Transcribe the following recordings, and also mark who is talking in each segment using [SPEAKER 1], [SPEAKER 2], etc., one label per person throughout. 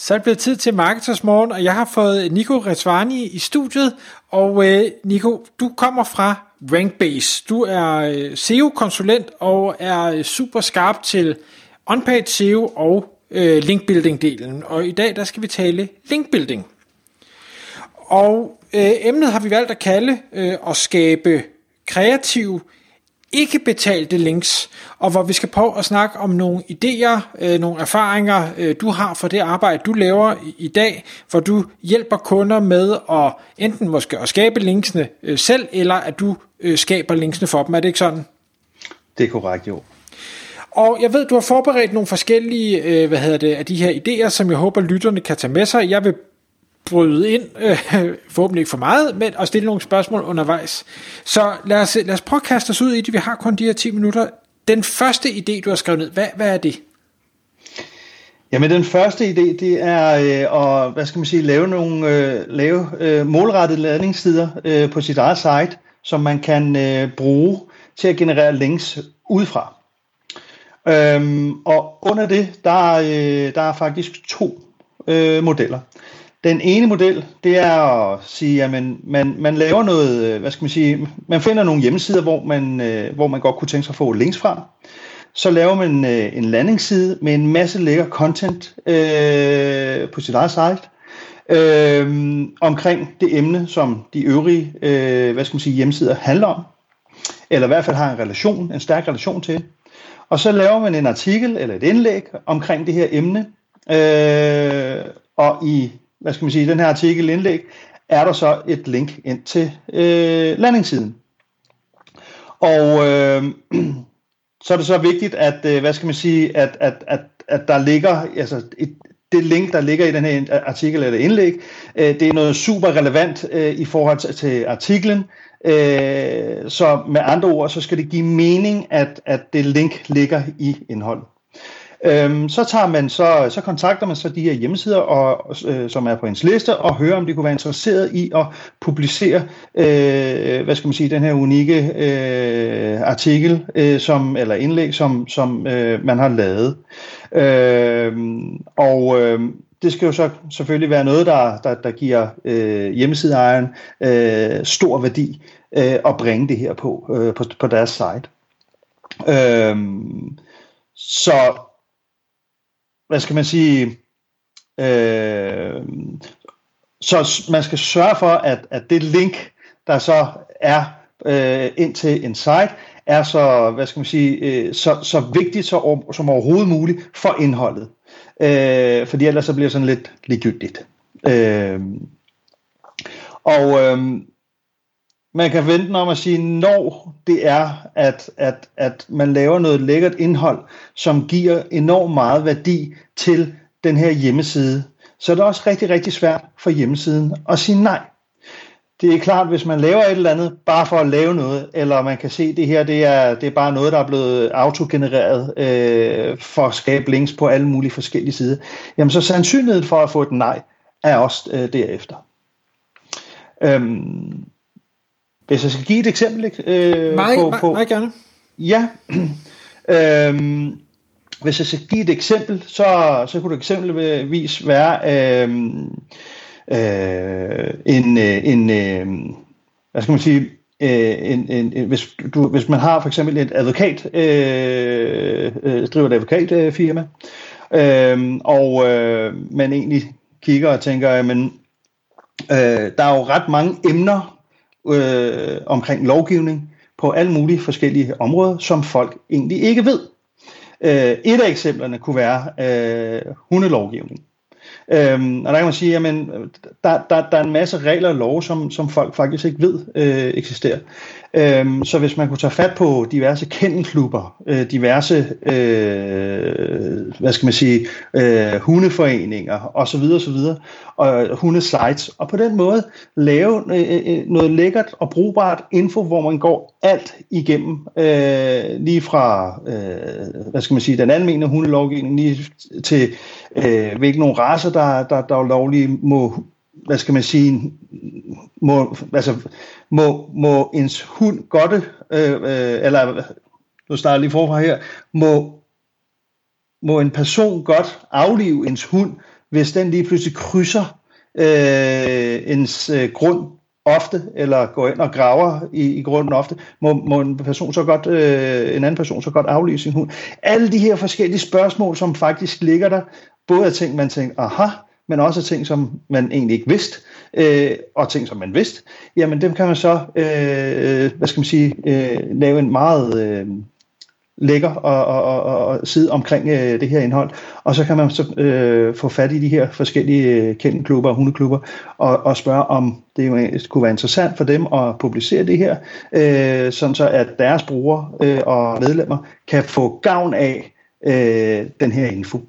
[SPEAKER 1] Så er det blevet tid til Marketers Morgen, og jeg har fået Nico Resvani i studiet. Og øh, Nico, du kommer fra Rankbase. Du er øh, SEO-konsulent og er øh, super skarp til on-page SEO og øh, linkbuilding-delen. Og i dag der skal vi tale linkbuilding. Og øh, emnet har vi valgt at kalde øh, at skabe kreative ikke betalte links, og hvor vi skal prøve at snakke om nogle idéer, øh, nogle erfaringer, øh, du har for det arbejde, du laver i, i dag, hvor du hjælper kunder med at enten måske at skabe linksene øh, selv, eller at du øh, skaber linksene for dem. Er det ikke sådan?
[SPEAKER 2] Det er korrekt, jo.
[SPEAKER 1] Og jeg ved, du har forberedt nogle forskellige øh, hvad hedder det, af de her idéer, som jeg håber, lytterne kan tage med sig. Jeg vil bryde ind, øh, forhåbentlig ikke for meget, men at stille nogle spørgsmål undervejs. Så lad os, lad os prøve at kaste os ud i det. Vi har kun de her 10 minutter. Den første idé, du har skrevet ned, hvad, hvad er det?
[SPEAKER 2] Jamen den første idé, det er øh, at hvad skal man sige, lave nogle øh, lave øh, målrettede ladningstider øh, på sit eget site, som man kan øh, bruge til at generere links udefra. Øhm, og under det, der, øh, der er faktisk to øh, modeller. Den ene model, det er at sige, at man, man, man laver noget, øh, hvad skal man sige, man finder nogle hjemmesider, hvor man, øh, hvor man godt kunne tænke sig at få links fra. Så laver man øh, en landingsside med en masse lækker content øh, på sit eget site, øh, omkring det emne, som de øvrige øh, hvad skal man sige, hjemmesider handler om, eller i hvert fald har en relation, en stærk relation til. Og så laver man en artikel eller et indlæg omkring det her emne, øh, og i hvad skal man sige, den her artikel indlæg, er der så et link ind til øh, landingssiden. Og øh, så er det så vigtigt, at, øh, hvad skal man sige, at, at, at, at der ligger, altså et, det link, der ligger i den her artikel eller indlæg, øh, det er noget super relevant øh, i forhold til, til artiklen. Øh, så med andre ord, så skal det give mening, at, at det link ligger i indholdet. Øhm, så tager man så, så kontakter man så de her hjemmesider, og, øh, som er på ens liste, og hører, om de kunne være interesseret i at publicere, øh, hvad skal man sige, den her unikke øh, artikel, øh, som, eller indlæg, som, som øh, man har lavet. Øh, og øh, det skal jo så selvfølgelig være noget, der, der, der giver øh, hjemmesideejeren øh, stor værdi øh, at bringe det her på, øh, på, på deres site. Øh, så hvad skal man sige, øh, så man skal sørge for, at, at det link, der så er øh, ind til en site, er så, hvad skal man sige, øh, så, så vigtigt så, som overhovedet muligt for indholdet. Øh, fordi ellers så bliver det sådan lidt ligegyldigt. Øh, og øh, man kan vente om at sige, når det er, at, at, at man laver noget lækkert indhold, som giver enormt meget værdi til den her hjemmeside, så er det også rigtig, rigtig svært for hjemmesiden at sige nej. Det er klart, hvis man laver et eller andet bare for at lave noget, eller man kan se, at det her det er, det er bare noget, der er blevet autogenereret øh, for at skabe links på alle mulige forskellige sider, jamen så sandsynligheden for at få et nej er også øh, derefter. Øhm, hvis jeg skal give et eksempel øh,
[SPEAKER 1] meget, på, på... Meget gerne.
[SPEAKER 2] Ja. øhm, hvis jeg skal give et eksempel, så, så kunne det eksempelvis være øhm, øh, en, øh, en øh, hvad skal man sige, øh, en, en, en, hvis, du, hvis man har for eksempel et advokat, øh, øh, driver et advokatfirma, øh, og øh, man egentlig kigger og tænker, men øh, der er jo ret mange emner øh, omkring lovgivning på alle mulige forskellige områder, som folk egentlig ikke ved. Øh, et af eksemplerne kunne være øh, hundelovgivning. Øhm, og der kan man sige, at der, der, der er en masse regler og lov, som, som folk faktisk ikke ved øh, eksisterer. Øhm, så hvis man kunne tage fat på diverse kendelklubber, øh, diverse, øh, hvad skal man sige, øh, hundeforeninger osv. osv. og hundesites, og på den måde lave øh, øh, noget lækkert og brugbart info, hvor man går alt igennem, øh, lige fra, øh, hvad skal man sige, den almindelige hundelovgivning, lige til øh, hvilke nogle raser, der, der, der lovlige må hvad skal man sige, må, altså, må, må ens hund godt, øh, øh, eller nu starter lige forfra her, må, må en person godt aflive ens hund, hvis den lige pludselig krydser øh, ens øh, grund ofte, eller går ind og graver i, i grunden ofte, må, må en, person så godt, øh, en anden person så godt aflive sin hund. Alle de her forskellige spørgsmål, som faktisk ligger der, både af ting, man tænker, aha, men også ting, som man egentlig ikke vidste, øh, og ting, som man vidste, jamen dem kan man så, øh, hvad skal man sige, øh, lave en meget øh, lækker og, og, og, og side omkring øh, det her indhold, og så kan man så øh, få fat i de her forskellige øh, kendeklubber og hundeklubber, og, og spørge om det jo kunne være interessant for dem at publicere det her, øh, sådan så at deres brugere øh, og medlemmer kan få gavn af øh, den her info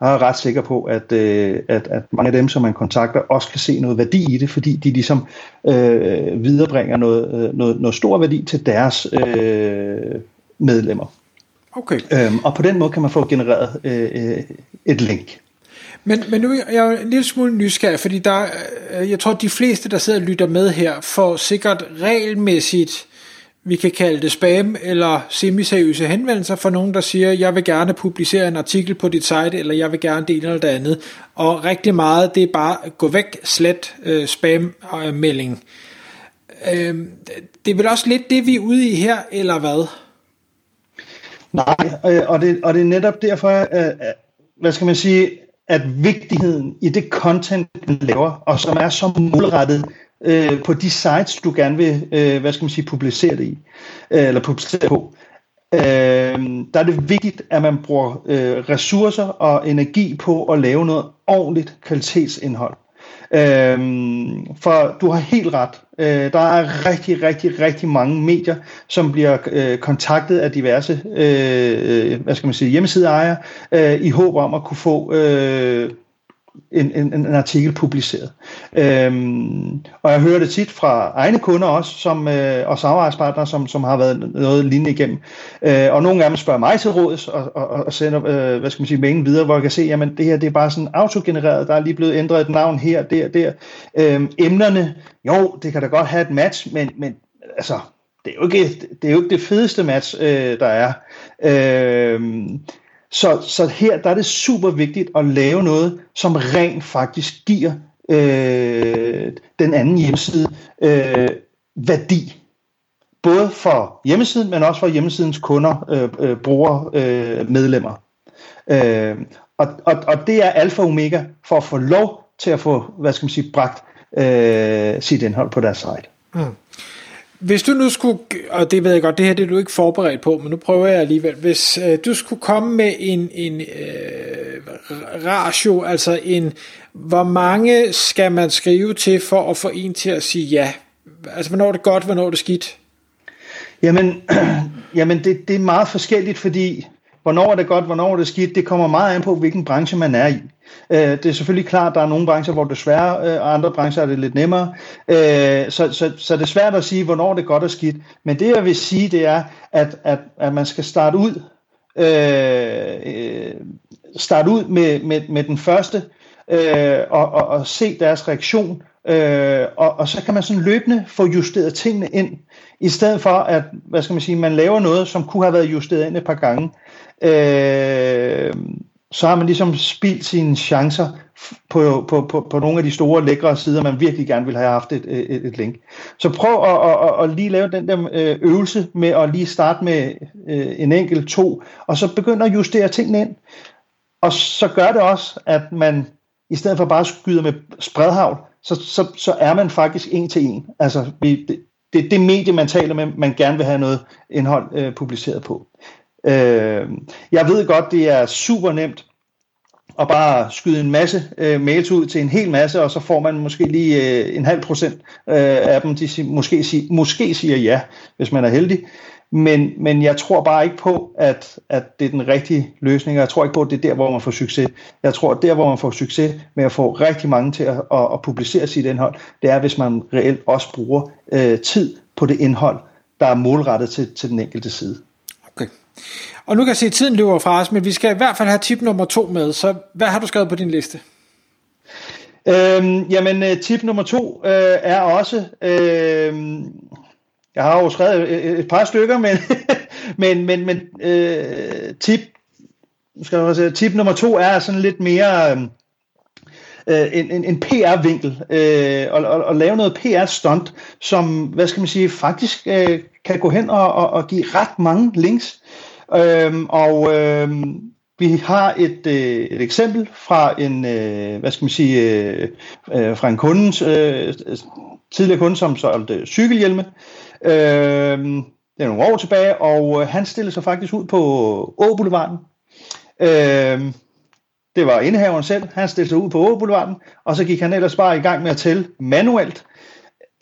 [SPEAKER 2] jeg er ret sikker på, at, øh, at, at mange af dem, som man kontakter, også kan se noget værdi i det, fordi de ligesom øh, viderebringer noget, øh, noget, noget stor værdi til deres øh, medlemmer.
[SPEAKER 1] Okay.
[SPEAKER 2] Øhm, og på den måde kan man få genereret øh, et link.
[SPEAKER 1] Men, men nu er jeg en lille smule nysgerrig, fordi der, øh, jeg tror, de fleste, der sidder og lytter med her, får sikkert regelmæssigt vi kan kalde det spam eller semiseriøse henvendelser fra nogen, der siger, jeg vil gerne publicere en artikel på dit site, eller jeg vil gerne dele det andet. Og rigtig meget, det er bare gå væk, slet øh, spam-melding. Øh, øhm, det er vel også lidt det, vi er ude i her, eller hvad?
[SPEAKER 2] Nej, øh, og det, og det er netop derfor, at, hvad skal man sige, at vigtigheden i det content, man laver, og som er så målrettet øh, på de sites, du gerne vil, øh, hvad skal man sige, publicere det i, øh, eller publicere på. Øh, der er det vigtigt, at man bruger øh, ressourcer og energi på at lave noget ordentligt kvalitetsindhold. Øhm, for du har helt ret. Øh, der er rigtig, rigtig, rigtig mange medier, som bliver øh, kontaktet af diverse øh, øh hvad skal man sige, hjemmesideejere øh, i håb om at kunne få øh, en, en, en artikel publiceret. Øhm, og jeg hører det tit fra egne kunder også, som, øh, og samarbejdspartnere, som, som har været noget lignende igennem. Øh, og nogle af dem spørger mig til råds, og, og, og sender, øh, hvad skal man sige, mailen videre, hvor jeg kan se, jamen det her, det er bare sådan autogenereret, der er lige blevet ændret et navn her, der, der. Øhm, emnerne, jo, det kan da godt have et match, men, men altså, det er jo ikke det, er jo ikke det fedeste match, øh, der er. Øh, så, så her der er det super vigtigt at lave noget, som rent faktisk giver øh, den anden hjemmeside øh, værdi. Både for hjemmesiden, men også for hjemmesidens kunder, øh, øh, brugere, øh, medlemmer. Øh, og, og, og det er alfa og omega for at få lov til at få, hvad skal man sige, bragt øh, sit indhold på deres site. Mm.
[SPEAKER 1] Hvis du nu skulle, og det ved jeg godt, det her det er du ikke forberedt på, men nu prøver jeg alligevel. Hvis øh, du skulle komme med en, en øh, ratio, altså en, hvor mange skal man skrive til for at få en til at sige ja? Altså, hvornår er det godt, hvornår er det skidt?
[SPEAKER 2] Jamen, jamen det, det er meget forskelligt, fordi hvornår er det godt, hvornår er det skidt, det kommer meget an på, hvilken branche man er i. Øh, det er selvfølgelig klart, at der er nogle brancher, hvor det er sværere, øh, og andre brancher er det lidt nemmere. Øh, så, så, så det er svært at sige, hvornår det er godt og skidt. Men det jeg vil sige, det er, at, at, at man skal starte ud, øh, øh, starte ud med, med, med den første, øh, og, og, og se deres reaktion, øh, og, og så kan man sådan løbende få justeret tingene ind, i stedet for at, hvad skal man sige, man laver noget, som kunne have været justeret ind et par gange. Øh, så har man ligesom spildt sine chancer på, på, på, på nogle af de store lækre sider, man virkelig gerne vil have haft et, et, et link. Så prøv at, at, at, at lige lave den der øh, øvelse med at lige starte med øh, en enkelt to, og så begynder at justere tingene ind. Og så gør det også, at man i stedet for bare at skyde med spredhavl, så, så, så er man faktisk en til en. Altså, det, det er det medie, man taler med, man gerne vil have noget indhold øh, publiceret på. Øh, jeg ved godt, det er super nemt at bare skyde en masse øh, mails ud til en hel masse, og så får man måske lige øh, en halv procent øh, af dem, de sig, måske, sig, måske siger ja, hvis man er heldig. Men, men jeg tror bare ikke på, at, at det er den rigtige løsning, og jeg tror ikke på, at det er der, hvor man får succes. Jeg tror, at der, hvor man får succes med at få rigtig mange til at, at, at publicere sit indhold, det er, hvis man reelt også bruger øh, tid på det indhold, der er målrettet til, til den enkelte side.
[SPEAKER 1] Og nu kan jeg se, at tiden løber fra os, men vi skal i hvert fald have tip nummer to med. Så hvad har du skrevet på din liste?
[SPEAKER 2] Øhm, jamen, øh, tip nummer to øh, er også... Øh, jeg har jo skrevet et, et par stykker, men, men, men, men øh, tip, skal jeg sige, tip nummer to er sådan lidt mere øhm, øh, en, en, en PR-vinkel, øh, og, og, og lave noget PR-stunt, som, hvad skal man sige, faktisk øh, kan gå hen og, og, og give ret mange links. Øhm, og øhm, vi har et, øh, et eksempel fra en, øh, hvad skal man sige, øh, øh, fra en kundens, øh, tidligere kunde, som solgte cykelhjelme, Øh, det er nogle år tilbage, og øh, han stillede sig faktisk ud på Å Boulevarden. Øh, det var indehaveren selv, han stillede sig ud på Å Boulevarden, og så gik han ellers bare i gang med at tælle manuelt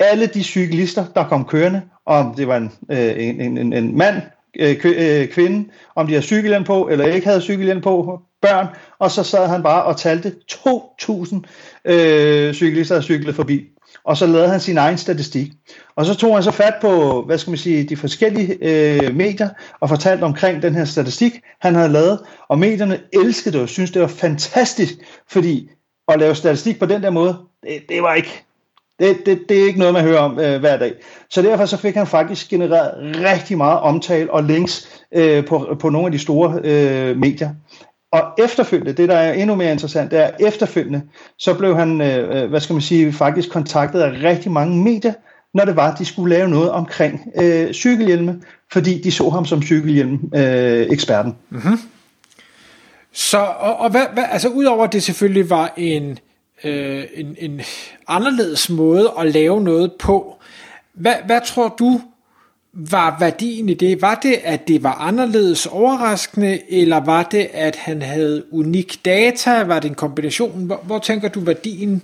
[SPEAKER 2] alle de cyklister, der kom kørende, om det var en, øh, en, en, en mand, øh, øh, kvinde, om de havde cykelhjelm på, eller ikke havde cykelhjelm på, børn, og så sad han bare og talte 2.000 øh, cyklister, der cyklede forbi og så lavede han sin egen statistik. Og så tog han så fat på, hvad skal man sige, de forskellige øh, medier, og fortalte omkring den her statistik, han havde lavet, og medierne elskede det og syntes, det var fantastisk, fordi at lave statistik på den der måde, det, det var ikke, det, det, det er ikke noget, man hører om øh, hver dag. Så derfor så fik han faktisk genereret rigtig meget omtale og links øh, på, på nogle af de store øh, medier. Og efterfølgende, det der er endnu mere interessant, det er efterfølgende, så blev han, øh, øh, hvad skal man sige, faktisk kontaktet af rigtig mange medier, når det var, at de skulle lave noget omkring øh, cykelhjelme, fordi de så ham som cykelhjelm-eksperten. Øh, mm-hmm.
[SPEAKER 1] Så, og, og hvad, hvad, altså udover at det selvfølgelig var en, øh, en, en anderledes måde at lave noget på, hvad, hvad tror du var værdien i det? Var det, at det var anderledes overraskende, eller var det, at han havde unik data? Var det en kombination? Hvor, hvor tænker du, værdien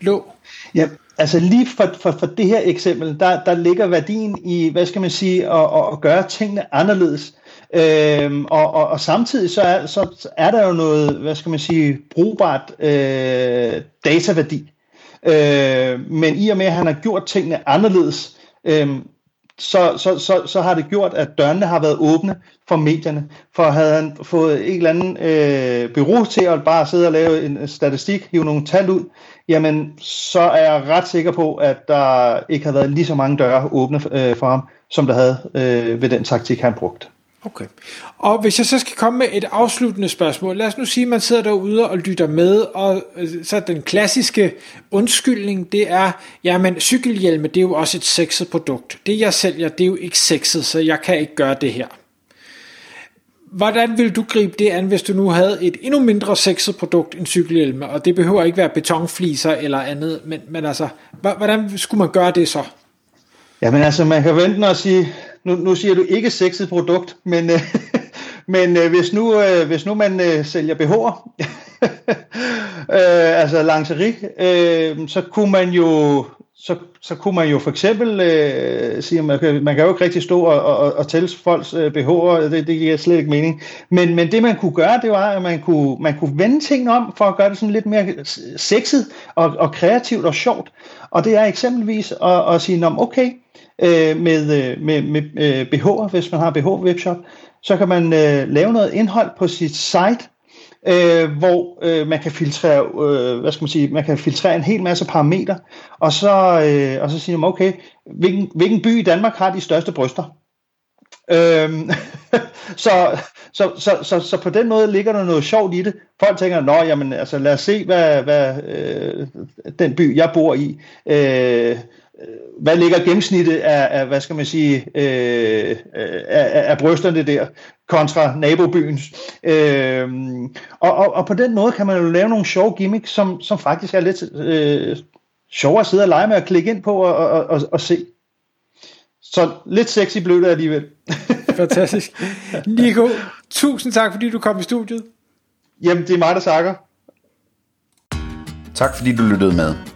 [SPEAKER 1] lå?
[SPEAKER 2] Ja, altså lige for, for, for det her eksempel, der, der ligger værdien i, hvad skal man sige, at, at, at gøre tingene anderledes. Øhm, og, og, og samtidig så er, så er der jo noget, hvad skal man sige, brugbart øh, dataværdi. Øh, men i og med, at han har gjort tingene anderledes, øh, så, så, så, så har det gjort, at dørene har været åbne for medierne. For havde han fået en eller anden øh, bureau til at bare sidde og lave en statistik, hive nogle tal ud, jamen så er jeg ret sikker på, at der ikke har været lige så mange døre åbne øh, for ham, som der havde øh, ved den taktik, han brugte.
[SPEAKER 1] Okay. Og hvis jeg så skal komme med et afsluttende spørgsmål, lad os nu sige, at man sidder derude og lytter med, og øh, så den klassiske undskyldning, det er, jamen cykelhjelme, det er jo også et sexet produkt. Det jeg sælger, det er jo ikke sexet, så jeg kan ikke gøre det her. Hvordan vil du gribe det an, hvis du nu havde et endnu mindre sexet produkt end cykelhjelme, og det behøver ikke være betonfliser eller andet, men, men altså, hvordan skulle man gøre det så?
[SPEAKER 2] Jamen altså, man kan vente og sige, nu, nu siger du ikke sexet produkt, men, øh, men øh, hvis, nu, øh, hvis nu man øh, sælger BH'er, øh, altså lingerie, øh, så kunne man jo så, så kunne man jo for eksempel øh, sige, man kan, man kan jo ikke rigtig stå og, og, og tælle folks øh, BH'er, det, det giver slet ikke mening. Men, men det man kunne gøre, det var, at man kunne, man kunne vende tingene om, for at gøre det sådan lidt mere øh, sexet og, og kreativt og sjovt. Og det er eksempelvis at, at sige, okay, øh, med, øh, med, med øh, BH'er, hvis man har BH-webshop, så kan man øh, lave noget indhold på sit site, øh, hvor øh, man kan filtrere, øh, hvad skal man sige, man kan filtrere en hel masse parametre, og så, øh, og så siger man, okay, hvilken, hvilken by i Danmark har de største bryster? Øhm, så, så, så, så, så på den måde ligger der noget sjovt i det. Folk tænker, nå, jamen, altså, lad os se, hvad, hvad øh, den by, jeg bor i, øh, hvad ligger gennemsnittet af, af hvad skal man sige, øh, af, af brysterne der, kontra nabobyens. Øh, og, og, og på den måde kan man jo lave nogle sjove gimmicks, som, som faktisk er lidt øh, sjovere at sidde og lege med at klikke ind på og, og, og, og se. Så lidt sexy blev det alligevel.
[SPEAKER 1] Fantastisk. Nico, tusind tak, fordi du kom i studiet.
[SPEAKER 2] Jamen, det er mig, der sakker.
[SPEAKER 3] Tak fordi du lyttede med.